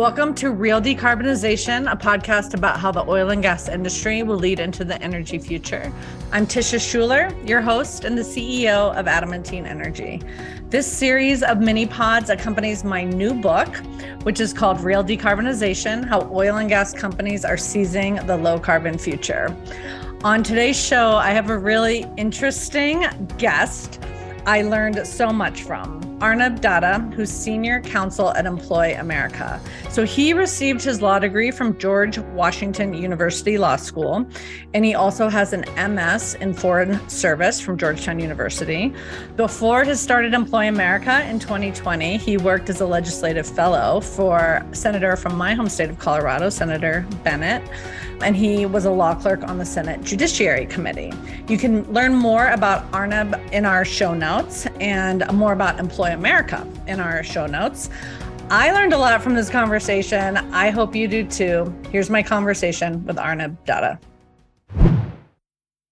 Welcome to Real Decarbonization, a podcast about how the oil and gas industry will lead into the energy future. I'm Tisha Schuller, your host and the CEO of Adamantine Energy. This series of mini pods accompanies my new book, which is called Real Decarbonization How Oil and Gas Companies Are Seizing the Low Carbon Future. On today's show, I have a really interesting guest I learned so much from. Arnab Datta, who's senior counsel at Employ America. So he received his law degree from George Washington University Law School, and he also has an MS in Foreign Service from Georgetown University. Before he started Employ America in 2020, he worked as a legislative fellow for Senator from my home state of Colorado, Senator Bennet and he was a law clerk on the Senate Judiciary Committee. You can learn more about Arnab in our show notes and more about Employ America in our show notes. I learned a lot from this conversation. I hope you do too. Here's my conversation with Arnab Datta.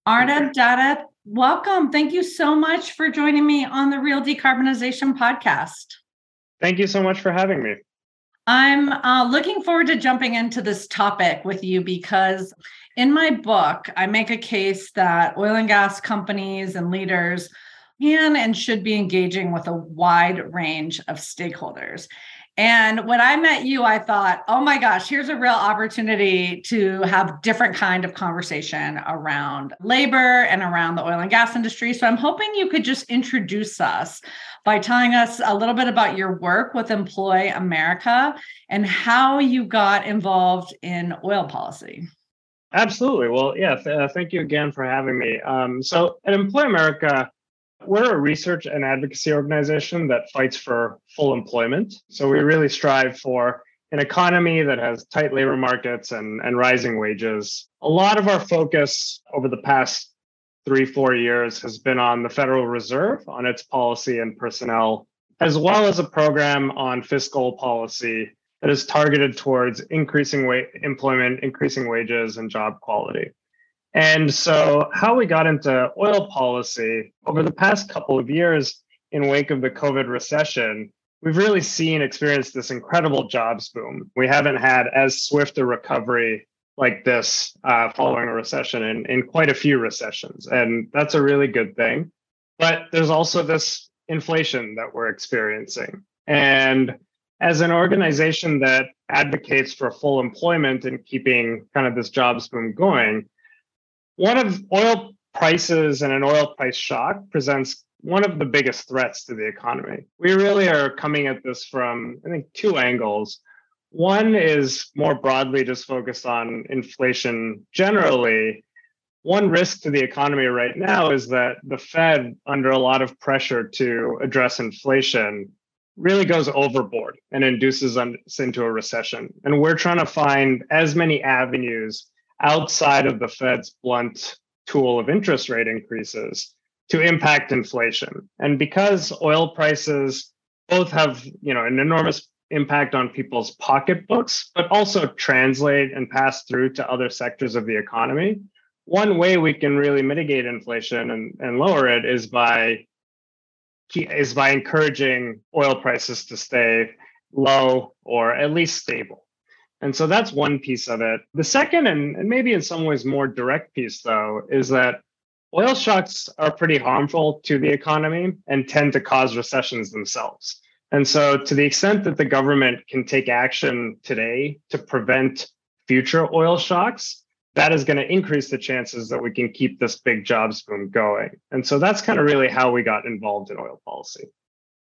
Arnab Datta, welcome. Thank you so much for joining me on the Real Decarbonization podcast. Thank you so much for having me. I'm uh, looking forward to jumping into this topic with you because in my book, I make a case that oil and gas companies and leaders can and should be engaging with a wide range of stakeholders. And when I met you, I thought, oh my gosh, here's a real opportunity to have different kind of conversation around labor and around the oil and gas industry. So I'm hoping you could just introduce us by telling us a little bit about your work with Employ America and how you got involved in oil policy. Absolutely. Well, yeah, th- uh, thank you again for having me. Um, so at Employ America, we're a research and advocacy organization that fights for full employment. So we really strive for an economy that has tight labor markets and, and rising wages. A lot of our focus over the past three, four years has been on the Federal Reserve, on its policy and personnel, as well as a program on fiscal policy that is targeted towards increasing wa- employment, increasing wages, and job quality. And so, how we got into oil policy over the past couple of years in wake of the COVID recession, we've really seen experienced this incredible jobs boom. We haven't had as swift a recovery like this uh, following a recession in, in quite a few recessions. And that's a really good thing. But there's also this inflation that we're experiencing. And as an organization that advocates for full employment and keeping kind of this jobs boom going, one of oil prices and an oil price shock presents one of the biggest threats to the economy. We really are coming at this from, I think, two angles. One is more broadly just focused on inflation generally. One risk to the economy right now is that the Fed, under a lot of pressure to address inflation, really goes overboard and induces us into a recession. And we're trying to find as many avenues outside of the Fed's blunt tool of interest rate increases to impact inflation. And because oil prices both have, you know, an enormous impact on people's pocketbooks, but also translate and pass through to other sectors of the economy. One way we can really mitigate inflation and, and lower it is by is by encouraging oil prices to stay low or at least stable. And so that's one piece of it. The second, and, maybe in some ways more direct piece, though, is that oil shocks are pretty harmful to the economy and tend to cause recessions themselves. And so, to the extent that the government can take action today to prevent future oil shocks, that is going to increase the chances that we can keep this big jobs boom going. And so, that's kind of really how we got involved in oil policy.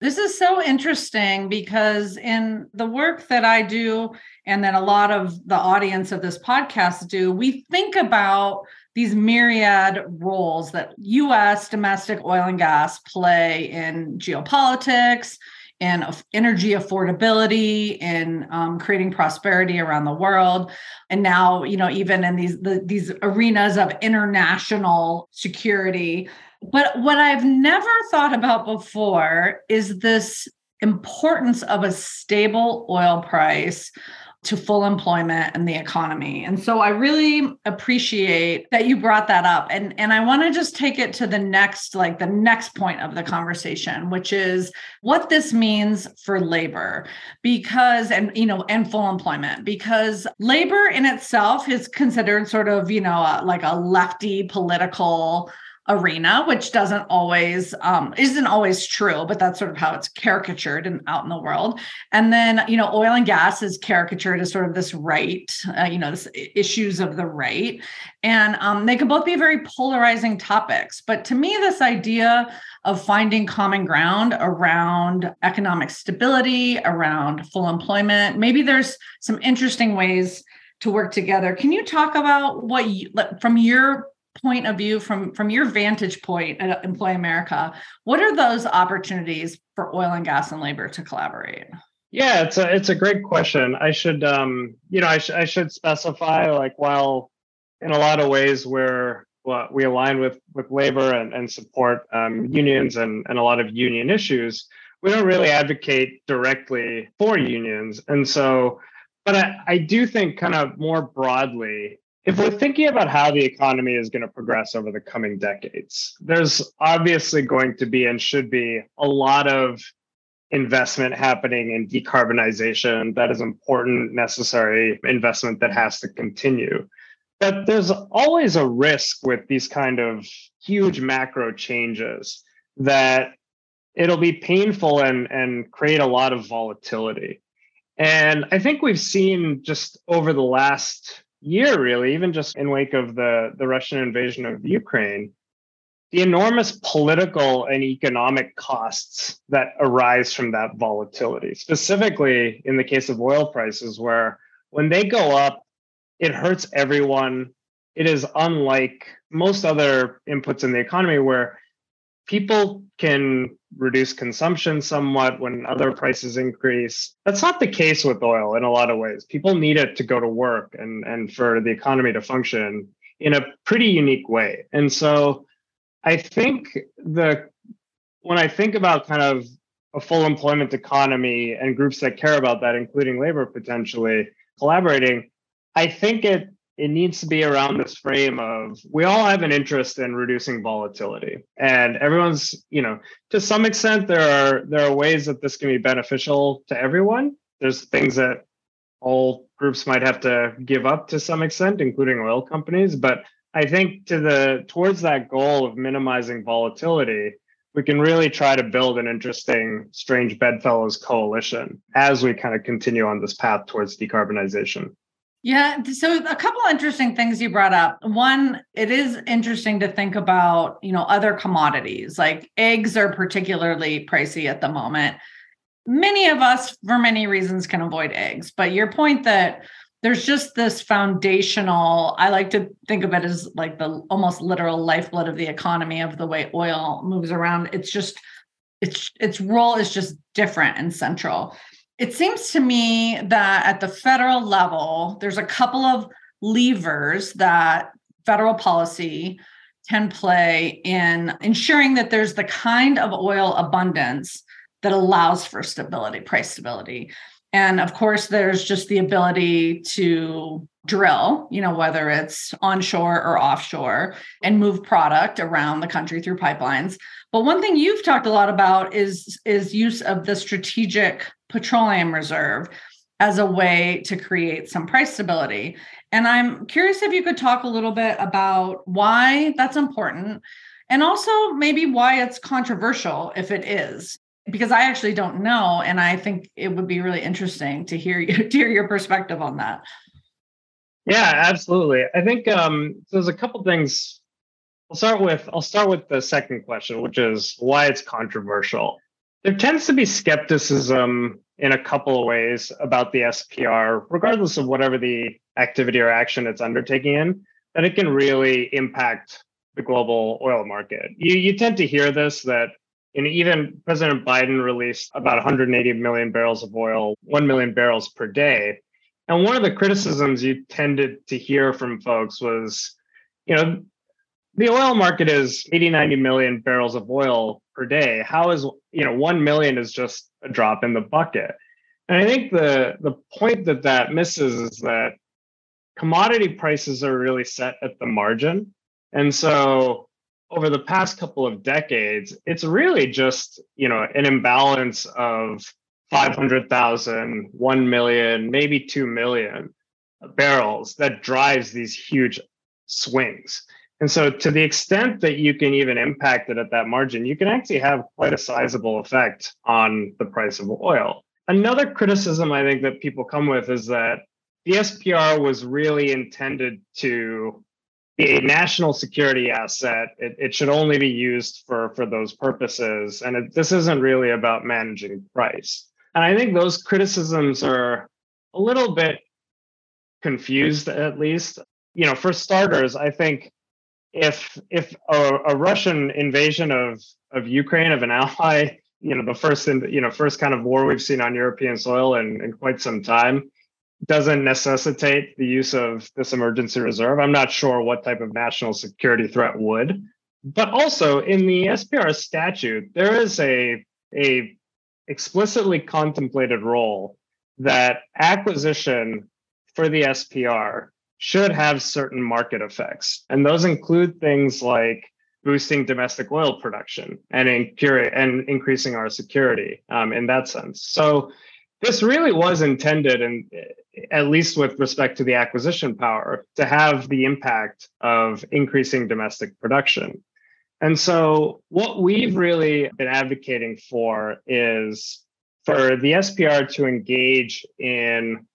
This is so interesting because in the work that I do, and that a lot of the audience of this podcast do, we think about these myriad roles that US domestic oil and gas play in geopolitics, in energy affordability, in um, creating prosperity around the world, and now you know even in these the, these arenas of international security but what I've never thought about before is this importance of a stable oil price to full employment and the economy. And so I really appreciate that you brought that up. And, and I want to just take it to the next, like the next point of the conversation, which is what this means for labor because, and, you know, and full employment, because labor in itself is considered sort of, you know, a, like a lefty political arena, which doesn't always um, isn't always true, but that's sort of how it's caricatured and out in the world. And then you know, oil and gas is caricatured as sort of this right, uh, you know, this issues of the right, and um, they can both be very polarizing topics. But to me, this idea of finding common ground around economic stability, around full employment, maybe there's some interesting ways to work together. Can you talk about what you, from your point of view from from your vantage point at employ america what are those opportunities for oil and gas and labor to collaborate? Yeah it's a it's a great question. I should um you know i, sh- I should specify like while in a lot of ways where well, we align with with labor and, and support um, unions and, and a lot of union issues we don't really advocate directly for unions. And so but I, I do think kind of more broadly if we're thinking about how the economy is going to progress over the coming decades, there's obviously going to be and should be a lot of investment happening in decarbonization that is important, necessary investment that has to continue. But there's always a risk with these kind of huge macro changes that it'll be painful and, and create a lot of volatility. And I think we've seen just over the last year, really, even just in wake of the, the Russian invasion of Ukraine, the enormous political and economic costs that arise from that volatility, specifically in the case of oil prices, where when they go up, it hurts everyone. It is unlike most other inputs in the economy where people can reduce consumption somewhat when other prices increase. That's not the case with oil in a lot of ways. People need it to go to work and, and for the economy to function in a pretty unique way. And so I think the when I think about kind of a full employment economy and groups that care about that, including labor potentially collaborating, I think it it needs to be around this frame of we all have an interest in reducing volatility. And everyone's you know to some extent there are there are ways that this can be beneficial to everyone. There's things that all groups might have to give up to some extent including oil companies. But i think to the towards that goal of minimizing volatility we can really try to build an interesting strange bedfellows coalition as we kind of continue on this path towards decarbonization yeah. So a couple interesting things you brought up. One, it is interesting to think about, you know, other commodities like eggs are particularly pricey at the moment. Many of us, for many reasons, can avoid eggs. But your point that there's just this foundational, I like to think of it as like the almost literal lifeblood of the economy of the way oil moves around. It's just its its role is just different and central. It seems to me that at the federal level, there's a couple of levers that federal policy can play in ensuring that there's the kind of oil abundance that allows for stability, price stability. And of course, there's just the ability to drill, you know, whether it's onshore or offshore, and move product around the country through pipelines. But one thing you've talked a lot about is is use of the strategic petroleum reserve as a way to create some price stability. And I'm curious if you could talk a little bit about why that's important and also maybe why it's controversial if it is because I actually don't know and I think it would be really interesting to hear you to hear your perspective on that. Yeah, absolutely. I think um, there's a couple things I'll start with I'll start with the second question, which is why it's controversial. There tends to be skepticism in a couple of ways about the SPR, regardless of whatever the activity or action it's undertaking in, that it can really impact the global oil market. You, you tend to hear this that know, even President Biden released about 180 million barrels of oil, 1 million barrels per day. And one of the criticisms you tended to hear from folks was, you know, the oil market is 80 90 million barrels of oil per day how is you know 1 million is just a drop in the bucket And I think the the point that that misses is that commodity prices are really set at the margin. And so over the past couple of decades, it's really just, you know, an imbalance of 500,000, 1 million, maybe 2 million barrels that drives these huge swings. And so, to the extent that you can even impact it at that margin, you can actually have quite a sizable effect on the price of oil. Another criticism I think that people come with is that the SPR was really intended to be a national security asset. It, it should only be used for, for those purposes. And it, this isn't really about managing price. And I think those criticisms are a little bit confused, at least. You know, for starters, I think if if a, a Russian invasion of of Ukraine of an ally, you know, the first in, you know first kind of war we've seen on European soil in, in quite some time, doesn't necessitate the use of this emergency reserve. I'm not sure what type of national security threat would. But also in the SPR statute, there is a, a explicitly contemplated role that acquisition for the SPR should have certain market effects. And those include things like boosting domestic oil production and, and increasing our security um, in that sense. So this really was intended, and at least with respect to the acquisition power, to have the impact of increasing domestic production. And so, what we've really been advocating for is for the SPR to engage in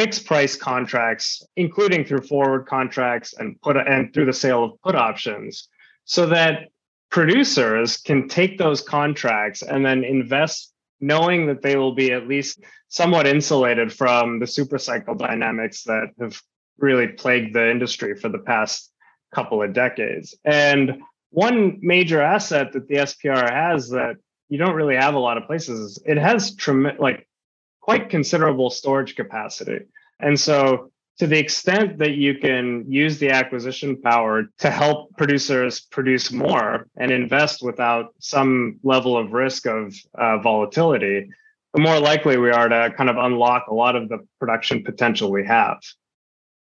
fixed price contracts, including through forward contracts and put and through the sale of put options, so that producers can take those contracts and then invest knowing that they will be at least somewhat insulated from the super cycle dynamics that have really plagued the industry for the past couple of decades. And one major asset that the SPR has that you don't really have a lot of places is it has trem- like quite considerable storage capacity. And so to the extent that you can use the acquisition power to help producers produce more and invest without some level of risk of uh, volatility, the more likely we are to kind of unlock a lot of the production potential we have.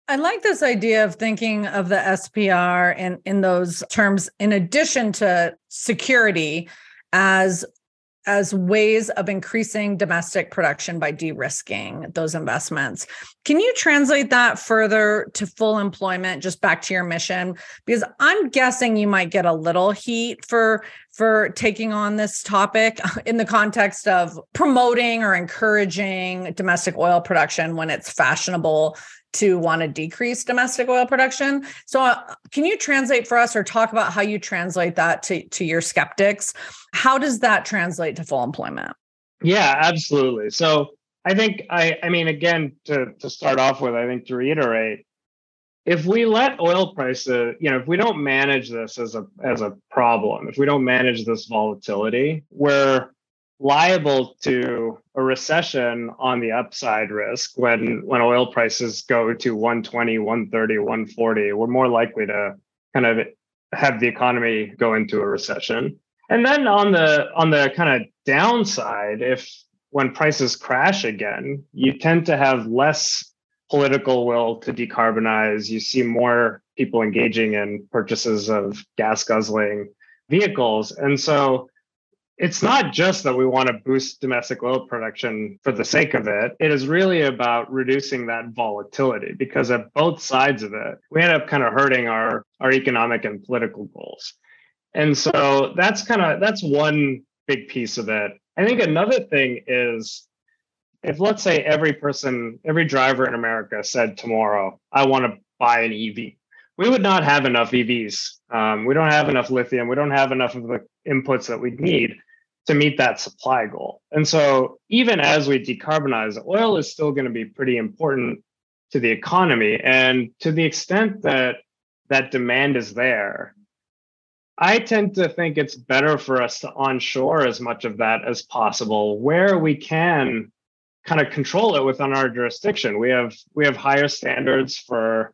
I like this idea of thinking of the SPR in, in those terms, in addition to security, as as ways of increasing domestic production by de-risking those investments. Can you translate that further to full employment just back to your mission because I'm guessing you might get a little heat for for taking on this topic in the context of promoting or encouraging domestic oil production when it's fashionable to want to decrease domestic oil production. So, uh, can you translate for us or talk about how you translate that to, to your skeptics? How does that translate to full employment? Yeah, absolutely. So, I think I I mean again to to start off with, I think to reiterate, if we let oil prices, you know, if we don't manage this as a as a problem, if we don't manage this volatility, we're liable to a recession on the upside risk when when oil prices go to 120 130 140 we're more likely to kind of have the economy go into a recession. And then on the on the kind of downside if when prices crash again you tend to have less political will to decarbonize. You see more people engaging in purchases of gas guzzling vehicles. And so it's not just that we want to boost domestic oil production for the sake of it. It is really about reducing that volatility because at both sides of it, we end up kind of hurting our, our economic and political goals. And so that's kind of that's one big piece of it. I think another thing is if let's say every person, every driver in America said tomorrow, I want to buy an EV, we would not have enough EVs. Um, we don't have enough lithium. We don't have enough of the inputs that we need to meet that supply goal. And so, even as we decarbonize, oil is still going to be pretty important to the economy. And to the extent that that demand is there, I tend to think it's better for us to onshore as much of that as possible where we can kind of control it within our jurisdiction. We have we have higher standards for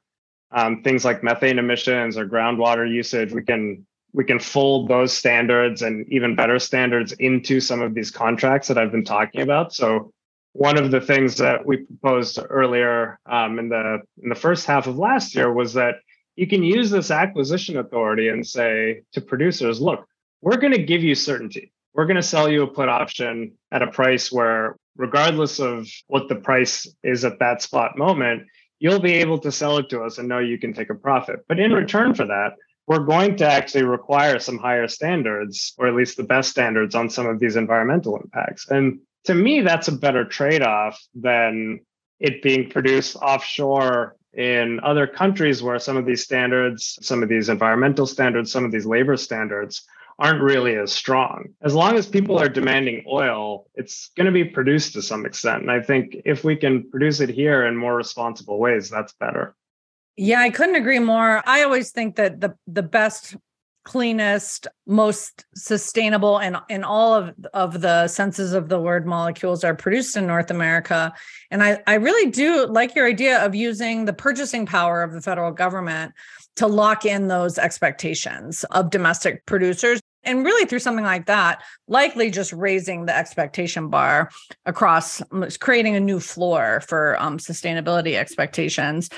um, things like methane emissions or groundwater usage. We can we can fold those standards and even better standards into some of these contracts that I've been talking about. So one of the things that we proposed earlier um, in the in the first half of last year was that you can use this acquisition authority and say to producers, look, we're going to give you certainty. We're going to sell you a put option at a price where, regardless of what the price is at that spot moment, you'll be able to sell it to us and know you can take a profit. But in return for that, we're going to actually require some higher standards, or at least the best standards on some of these environmental impacts. And to me, that's a better trade off than it being produced offshore in other countries where some of these standards, some of these environmental standards, some of these labor standards aren't really as strong. As long as people are demanding oil, it's going to be produced to some extent. And I think if we can produce it here in more responsible ways, that's better. Yeah, I couldn't agree more. I always think that the the best cleanest, most sustainable, and in all of, of the senses of the word molecules are produced in North America. And I, I really do like your idea of using the purchasing power of the federal government to lock in those expectations of domestic producers and really through something like that likely just raising the expectation bar across creating a new floor for um, sustainability expectations.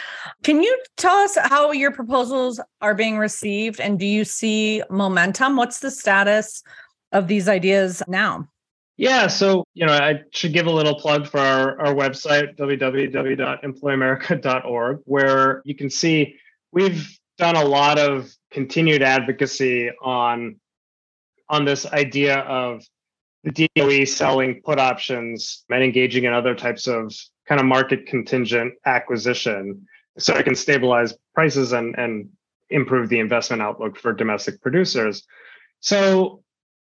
Can you tell us how your proposals are being received and do you see momentum? What's the status of these ideas now? Yeah, so you know, I should give a little plug for our, our website, www.employamerica.org, where you can see we've done a lot of continued advocacy on on this idea of the DOE selling put options and engaging in other types of kind of market contingent acquisition so it can stabilize prices and, and improve the investment outlook for domestic producers. So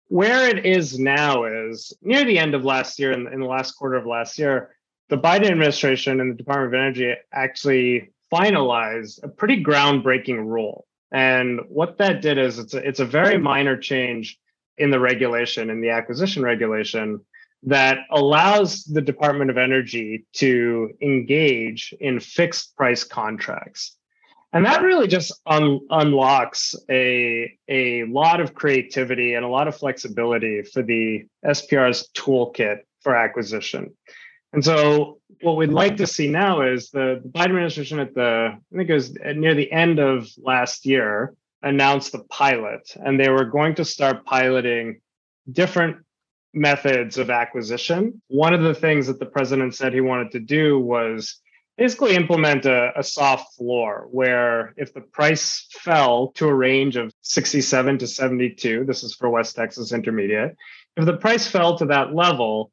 where it is now is near the end of last year, in, in the last quarter of last year, the Biden administration and the Department of Energy actually finalized a pretty groundbreaking rule and what that did is it's a, it's a very minor change in the regulation, in the acquisition regulation, that allows the Department of Energy to engage in fixed price contracts. And that really just un- unlocks a, a lot of creativity and a lot of flexibility for the SPR's toolkit for acquisition. And so what we'd like to see now is the, the Biden administration at the, I think it was near the end of last year, announced the pilot, and they were going to start piloting different methods of acquisition. One of the things that the president said he wanted to do was basically implement a, a, soft floor where if the price fell to a range of 67 to 72, this is for West Texas Intermediate, if the price fell to that level,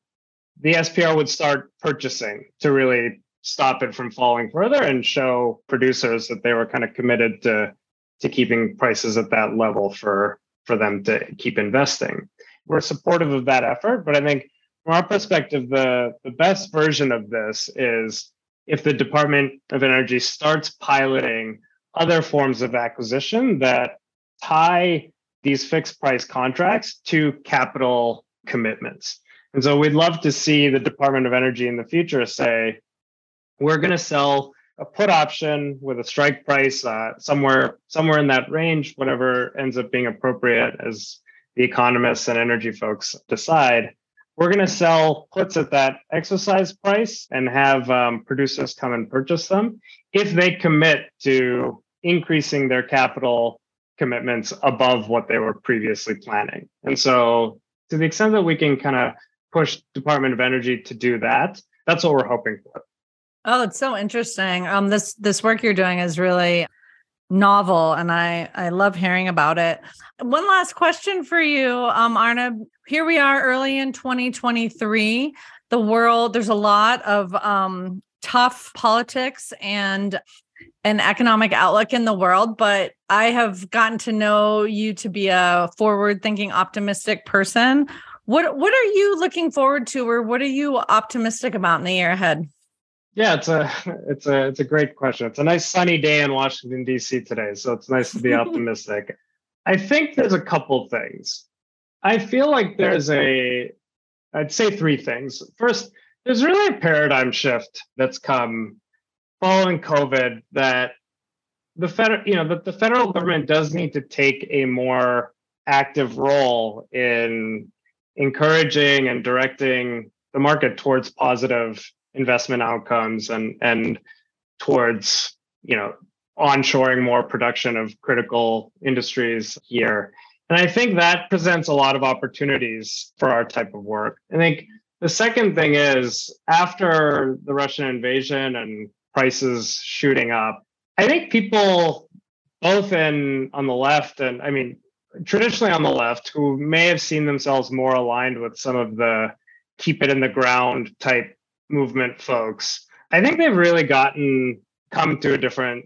the SPR would start purchasing to really stop it from falling further and show producers that they were kind of committed to to keeping prices at that level for for them to keep investing. We're supportive of that effort, but I think from our perspective, the, the best version of this is if the Department of Energy starts piloting other forms of acquisition that tie these fixed price contracts to capital commitments. And so we'd love to see the Department of Energy in the future say, we're going to sell a put option with a strike price uh, somewhere somewhere in that range, whatever ends up being appropriate as the economists and energy folks decide. We're going to sell puts at that exercise price and have um, producers come and purchase them if they commit to increasing their capital commitments above what they were previously planning. And so, to the extent that we can kind of push Department of Energy to do that. That's what we're hoping for. Oh, it's so interesting. Um, this this work you're doing is really novel, and I I love hearing about it. One last question for you, um, Arnab. Here we are, early in 2023. The world, there's a lot of um, tough politics and an economic outlook in the world, but I have gotten to know you to be a forward thinking, optimistic person. What what are you looking forward to, or what are you optimistic about in the year ahead? Yeah, it's a it's a it's a great question. It's a nice sunny day in Washington D.C. today, so it's nice to be optimistic. I think there's a couple things. I feel like there's a I'd say three things. First, there's really a paradigm shift that's come following COVID that the federal, you know, that the federal government does need to take a more active role in encouraging and directing the market towards positive investment outcomes and and towards you know onshoring more production of critical industries here. And I think that presents a lot of opportunities for our type of work. I think the second thing is after the Russian invasion and prices shooting up, I think people both in on the left and I mean traditionally on the left who may have seen themselves more aligned with some of the keep it in the ground type movement folks. I think they've really gotten come to a different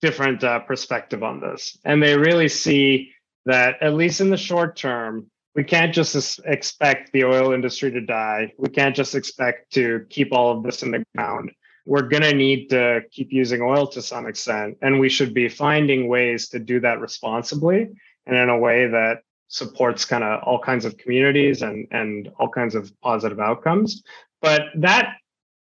different uh, perspective on this, and they really see that at least in the short term, we can't just expect the oil industry to die. We can't just expect to keep all of this in the ground. We're going to need to keep using oil to some extent, and we should be finding ways to do that responsibly and in a way that supports kind of all kinds of communities and and all kinds of positive outcomes. But that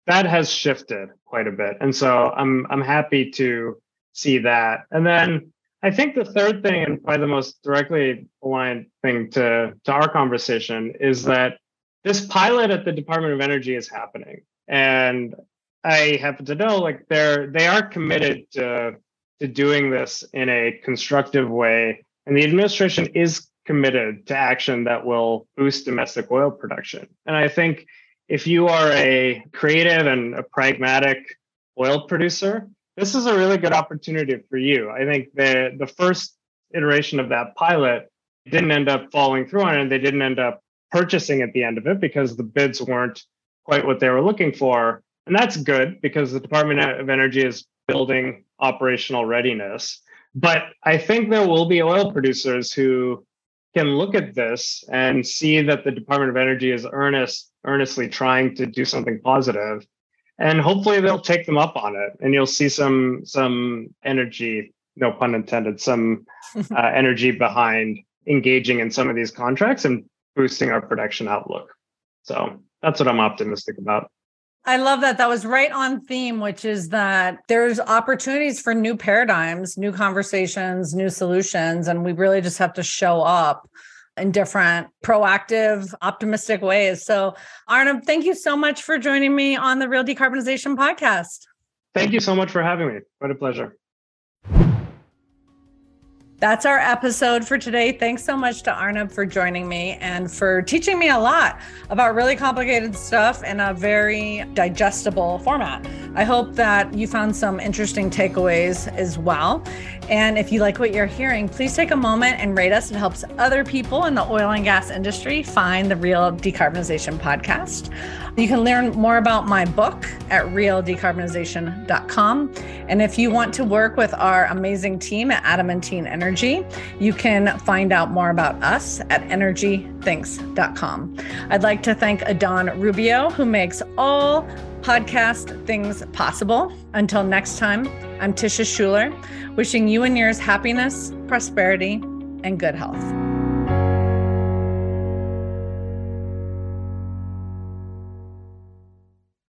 that has shifted quite a bit, and so I'm I'm happy to see that. And then I think the third thing, and probably the most directly aligned thing to, to our conversation, is that this pilot at the Department of Energy is happening. And I happen to know like they're they are committed to to doing this in a constructive way. And the administration is committed to action that will boost domestic oil production. And I think if you are a creative and a pragmatic oil producer, this is a really good opportunity for you. I think the the first iteration of that pilot didn't end up following through on it. and They didn't end up purchasing at the end of it because the bids weren't quite what they were looking for. And that's good because the Department of Energy is building operational readiness. But I think there will be oil producers who can look at this and see that the Department of Energy is earnest, earnestly trying to do something positive. And hopefully they'll take them up on it. And you'll see some some energy no pun intended some uh, energy behind engaging in some of these contracts and boosting our production outlook. So that's what i'm optimistic about I love that. That was right on theme, which is that there's opportunities for new paradigms, new conversations, new solutions. And we really just have to show up in different proactive, optimistic ways. So, Arnab, thank you so much for joining me on the Real Decarbonization podcast. Thank you so much for having me. What a pleasure. That's our episode for today. Thanks so much to Arnab for joining me and for teaching me a lot about really complicated stuff in a very digestible format. I hope that you found some interesting takeaways as well. And if you like what you're hearing, please take a moment and rate us. It helps other people in the oil and gas industry find the Real Decarbonization podcast. You can learn more about my book at realdecarbonization.com. And if you want to work with our amazing team at Adamantine Energy, you can find out more about us at energythinks.com. I'd like to thank Adon Rubio, who makes all podcast things possible. Until next time, I'm Tisha Schuller, wishing you and yours happiness, prosperity, and good health.